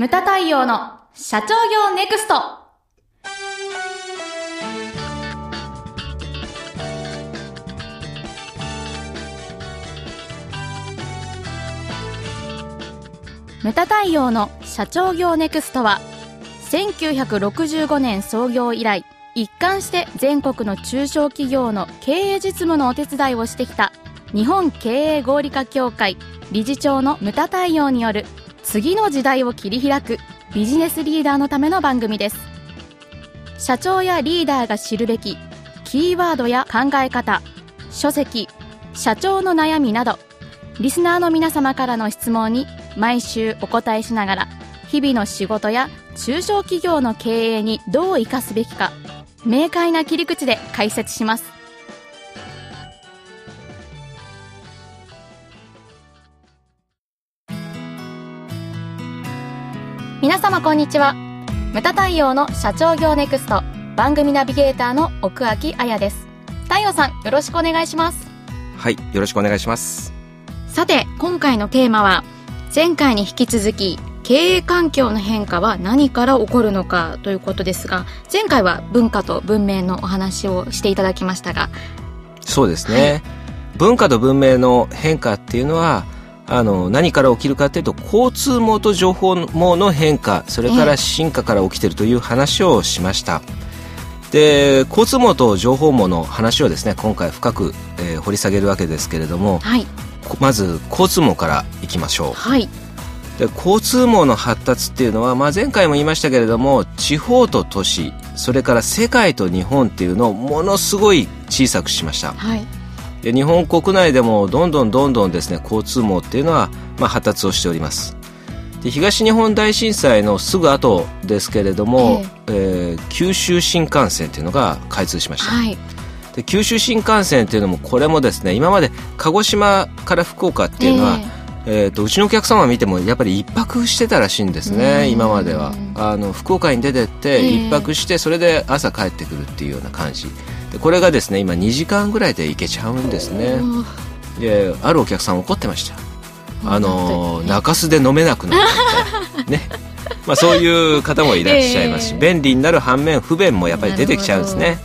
ムタ太陽の社長業ネクスト。ムタ太陽の社長業ネクストは1965年創業以来一貫して全国の中小企業の経営実務のお手伝いをしてきた日本経営合理化協会理事長のムタ太陽による次の時代を切り開くビジネスリーダーのための番組です。社長やリーダーが知るべきキーワードや考え方書籍社長の悩みなどリスナーの皆様からの質問に毎週お答えしながら日々の仕事や中小企業の経営にどう生かすべきか明快な切り口で解説します。様こんにちは。ムタ太陽の社長業ネクスト番組ナビゲーターの奥脇彩です。太陽さんよろしくお願いします。はい、よろしくお願いします。さて今回のテーマは前回に引き続き経営環境の変化は何から起こるのかということですが前回は文化と文明のお話をしていただきましたが。そうですね。文化と文明の変化っていうのは、あの、何から起きるかっていうと、交通網と情報網の変化、それから進化から起きてるという話をしました。で、交通網と情報網の話をですね、今回深く、えー掘り下げるわけですけれども、はいこまず交通網からいきましょう。はいで交通網の発達っていうのは、まあ、前回も言いましたけれども地方と都市それから世界と日本っていうのをものすごい小さくしましたはいで日本国内でもどんどんどんどんですね交通網っていうのは、まあ、発達をしております。で東日本大震災のすぐ後ですけれども、えー九州新幹線っていうのが開通しました、はい。で九州新幹線っていうのもこれもですね今まで鹿児島から福岡っていうのは、えー、とうちのお客様を見てもやっぱり一泊してたらしいんですうねん。今までは。あの福岡に出てってええ。一泊してそれで朝帰ってくるっていうような感じでこれがですね今2時間ぐらいで行けちゃうんですね。であるお客さん怒ってました。あの中洲で飲めなくなった。ね。まあそういう方もいらっしゃいます。し、ええ便利になる反面不便もやっぱり出てきちゃうんですね。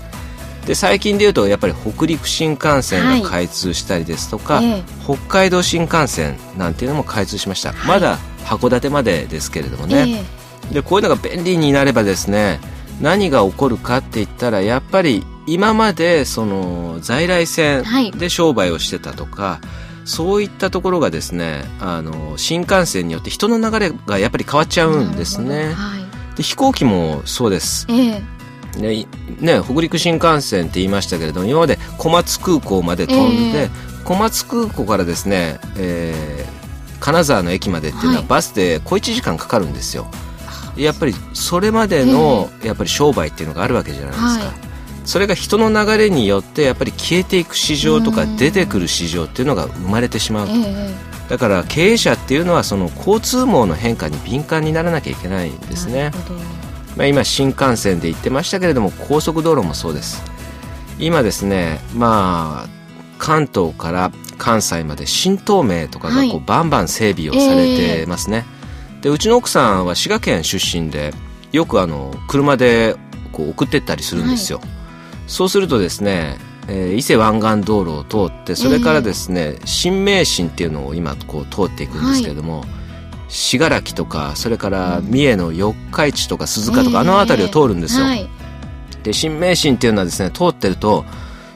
で最近でいうとやっぱり北陸新幹線が開通したりですとか、ええ。北海道新幹線なんていうのも開通しました、まだ函館までですけれどもね、え。でこういうのが便利になればですね何が起こるかって言ったらやっぱり今までその在来線はい。で商売をしてたとか、そういったところがですねあの新幹線によって人の流れがやっぱり変わっちゃうんですね。はい。で飛行機もそうです。ええ。ねいね、北陸新幹線って言いましたけれども今まで小松空港まで飛んで、え小松空港からですね、えー金沢の駅までっていうのははい。バスで小1時間かかるんですよ、やっぱりそれまでのやっぱり商売っていうのがあるわけじゃないですか、はいそれが人の流れによってやっぱり消えていく市場とかうん出てくる市場っていうのが生まれてしまうええだから経営者っていうのはその交通網の変化に敏感にならなきゃいけないんですね。まあ、今新幹線で言ってましたけれども高速道路もそうです。今ですねまあ関東から関西まで新東名とかがこう、はい。バンバン整備をされてますね、でうちの奥さんは滋賀県出身でよくあの車でこう送ってったりするんですよ、そうするとですね、えー伊勢湾岸道路を通ってそれからですね、新名神っていうのを今こう通っていくんですけれども、信楽とかそれから三重の四日市とか鈴鹿とか、あの辺りを通るんですよ、はい。で新名神っていうのはですね通ってると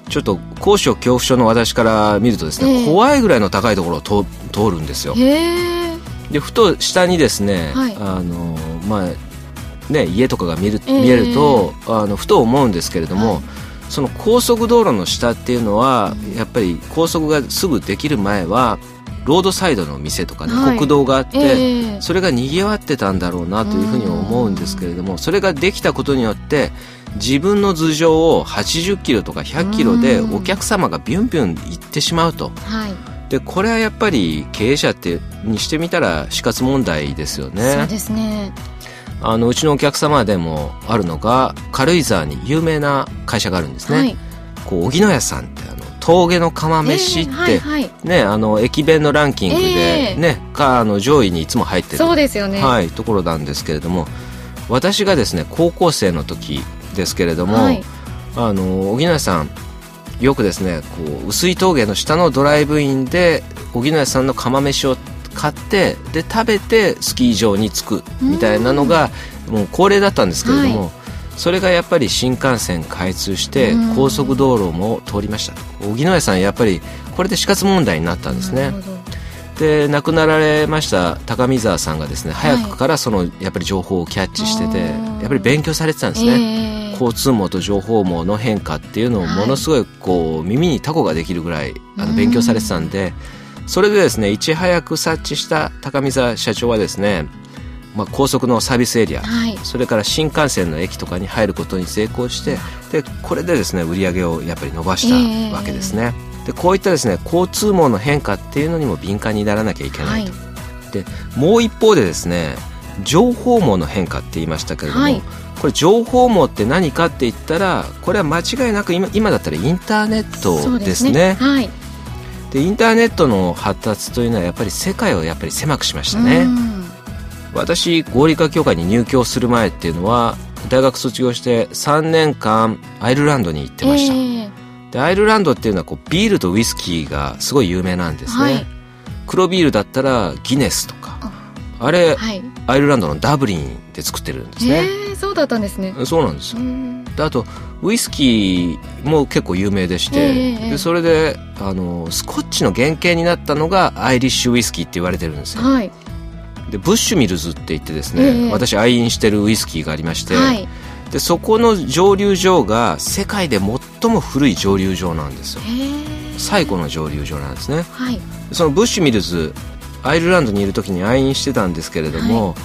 ちょっと高所恐怖症の私から見るとですね、ええ。怖いぐらいの高いところを通通るんですよ。へえ。でふと下にですね、はい。あのまあね家とかが見る,、ええ。見えるとあのふと思うんですけれども、はいその高速道路の下っていうのは、やっぱり高速がすぐできる前はロードサイドの店とかね、はい。国道があって、ええ。それが賑わってたんだろうなというふうに思うんですけれどもそれができたことによって自分の頭上を80キロとか100キロでうん。お客様がビュンビュン行ってしまうと。はい。でこれはやっぱり経営者ってにしてみたら死活問題ですよそうねですねあのうちのお客様でもあるのが軽井沢に有名な会社があるんですね、はい。こう荻野屋さんってあの峠の釜飯って、えーはいはい、ね、あの駅弁のランキングでね、えー、かあの上位にいつも入ってるそうですよね、はい、ところなんですけれども私がですね高校生の時ですけれども、はい、あの荻野さんよくですねこう薄い峠の下のドライブインで荻野さんの釜飯を買ってで食べてスキー場に着くみたいなのがもう恒例だったんですけれども、はい、それがやっぱり新幹線開通して高速道路も通りました。荻野さんやっぱりこれで死活問題になったんですね。で亡くなられました高見沢さんがですね早くからそのやっぱり情報をキャッチしてて、やっぱり勉強されてたんですね、えー、交通網と情報網の変化っていうのをものすごいこう耳にタコができるぐらいあの勉強されてたんで、それでですねいち早く察知した高見沢社長はですねまあ、高速のサービスエリア、はい、それから新幹線の駅とかに入ることに成功してでこれでですね売り上げをやっぱり伸ばしたわけですね。えーでこういったですね交通網の変化っていうのにも敏感にならなきゃいけないと、はい、でもう一方でですね情報網の変化って言いましたけれども、はい、これ情報網って何かって言ったらこれは間違いなく今今だったらインターネットですね。で、ね。はい、インターネットの発達というのはやっぱり世界をやっぱり狭くしましたね。私合理化協会に入居する前っていうのは大学卒業して3年間アイルランドに行ってました。えーでアイルランドっていうのはこうビールとウイスキーがすごい有名なんですね、はい、黒ビールだったらギネスとか。あれ、はい、アイルランドのダブリンで作ってるんですね。へえそうだったんですね。そうなんですよであとウイスキーも結構有名でしてでそれであのスコッチの原型になったのがアイリッシュウイスキーって言われてるんですよ、はい、でブッシュミルズって言ってですね、私愛飲してるウイスキーがありまして、はい。でそこの蒸留所が世界で最も古い蒸留所なんですよ。最古の蒸留所なんですね、はい、そのブッシュミルズアイルランドにいる時に愛飲してたんですけれども、はい、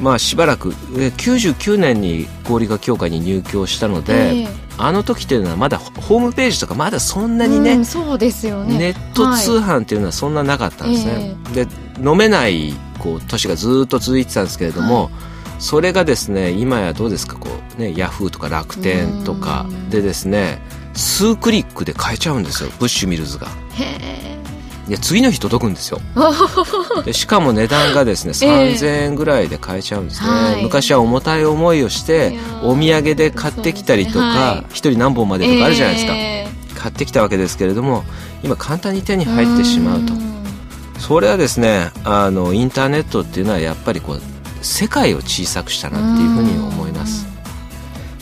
まあしばらく99年に合理化協会に入居したので、あの時というのはまだホームページとかまだそんなにね、そうですよね。ネット通販っていうのはそんななかったんですね、はい、で飲めないこう年がずっと続いてたんですけれども、はい。それがですね今やどうですかこうねヤフーとか楽天とかでですね数クリックで買えちゃうんですよブッシュミルズが。いや次の日届くんですよ。でしかも値段がですね3000円ぐらいで買えちゃうんですね、はい、昔は重たい思いをしてお土産で買ってきたりとか一、人何本までとかあるじゃないですか、えー、買ってきたわけですけれども今簡単に手に入ってしまうと。それはですねあのインターネットっていうのはやっぱりこう世界を小さくしたなっていうふうに思います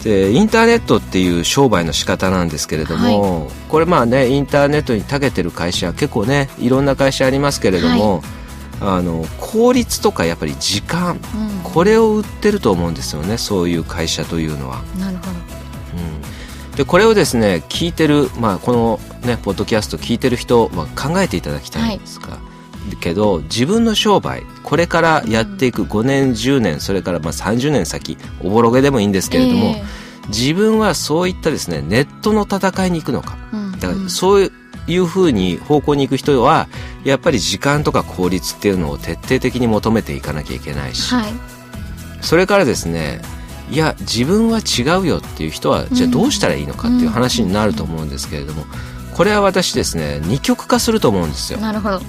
でインターネットっていう商売の仕方なんですけれども、はい、これまあねインターネットに長けてる会社結構ねいろんな会社ありますけれども、はい、あの効率とかやっぱり時間、うん、これを売ってると思うんですよねそういう会社というのは。なるほど、うん、でこれをですね聞いてる、まあ、このねポッドキャスト聞いてる人、まあ、考えていただきたいんですが、はいけど自分の商売これからやっていく5年10年それからまあ30年先おぼろげでもいいんですけれども、えー、自分はそういったですねネットの戦いに行くのか、うん、だからそういうふうに方向に行く人はやっぱり時間とか効率っていうのを徹底的に求めていかなきゃいけないし、はい、それからですねいや自分は違うよっていう人はじゃあどうしたらいいのかっていう話になると思うんですけれども、これは私ですね二極化すると思うんですよ。なるほど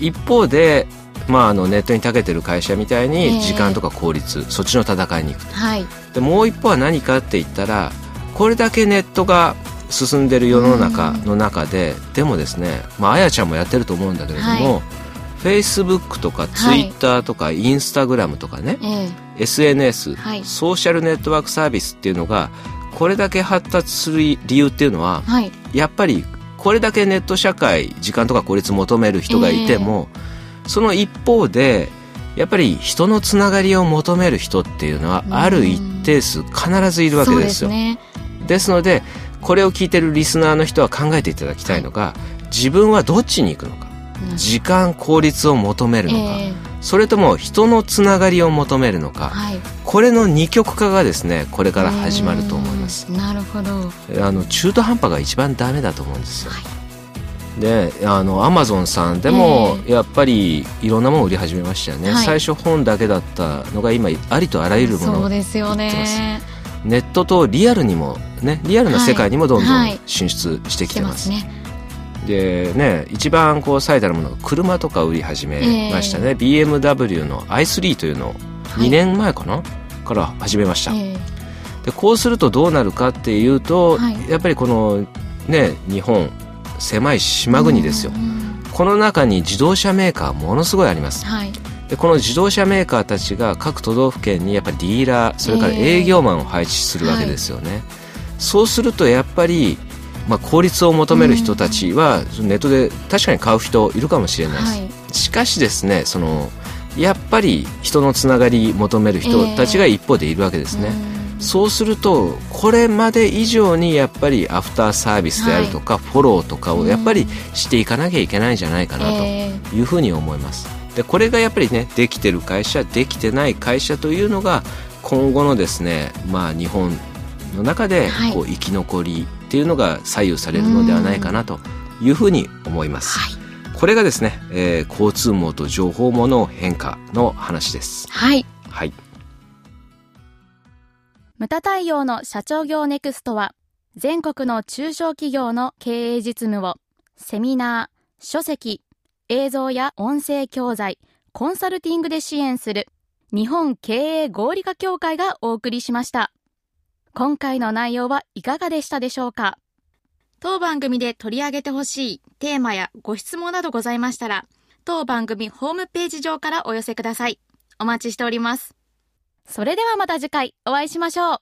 一方で、まあ、あのネットに長けてる会社みたいに時間とか効率、えー、そっちの戦いに行くと、はい、でもう一方は何かって言ったらこれだけネットが進んでる世の中の中で、でもですね、まあ、あやちゃんもやってると思うんだけれども、フェイスブックとかツイッターとかインスタグラムとかね、はい、SNS、はい、ソーシャルネットワークサービスっていうのがこれだけ発達する理由っていうのは、はい、やっぱりこれだけネット社会時間とか効率求める人がいても、えー、その一方でやっぱり人のつながりを求める人っていうのはある一定数必ずいるわけですよ。ですね、ですのでこれを聞いてるリスナーの人は考えていただきたいのが、自分はどっちに行くのか、時間効率を求めるのか、えーそれとも人のつながりを求めるのか、はい、これの二極化がですねこれから始まると思います。なるほど。あの中途半端が一番ダメだと思うんですよ、はい、であのアマゾンさんでもやっぱりいろんなものを売り始めましたよね、はい、最初本だけだったのが今ありとあらゆるものを売ってますよね。ネットとリアルにもねリアルな世界にもどんどん進出してきてます,、ねでね一番こう最たるものが車とか売り始めましたね、えー、BMW の i3 というのを2年前かな、はい、から始めました、えー、でこうするとどうなるかっていうと、はい、やっぱりこのね日本狭い島国ですよ、この中に自動車メーカーものすごいあります、はい、でこの自動車メーカーたちが各都道府県にやっぱりディーラーそれから営業マンを配置するわけですよね、えーはい、そうするとやっぱりまあ、効率を求める人たちはネットで確かに買う人いるかもしれないです、はい、しかしですねそのやっぱり人のつながり求める人たちが一方でいるわけですね、えー、そうするとこれまで以上にやっぱりアフターサービスであるとか、はい、フォローとかをやっぱりしていかなきゃいけないんじゃないかなというふうに思います、でこれがやっぱりねできてる会社できてない会社というのが今後のですねまあ日本の中でこう生き残りっていうのが左右されるのではないかなというふうに思います。はい、これがですね、えー、交通網と情報網の変化の話です。はい。はい。ムタ太陽の社長業ネクストは、全国の中小企業の経営実務を、セミナー、書籍、映像や音声教材、コンサルティングで支援する、日本経営合理化協会がお送りしました。今回の内容はいかがでしたでしょうか？当番組で取り上げてほしいテーマやご質問などございましたら、当番組ホームページ上からお寄せください。お待ちしております。それではまた次回お会いしましょう。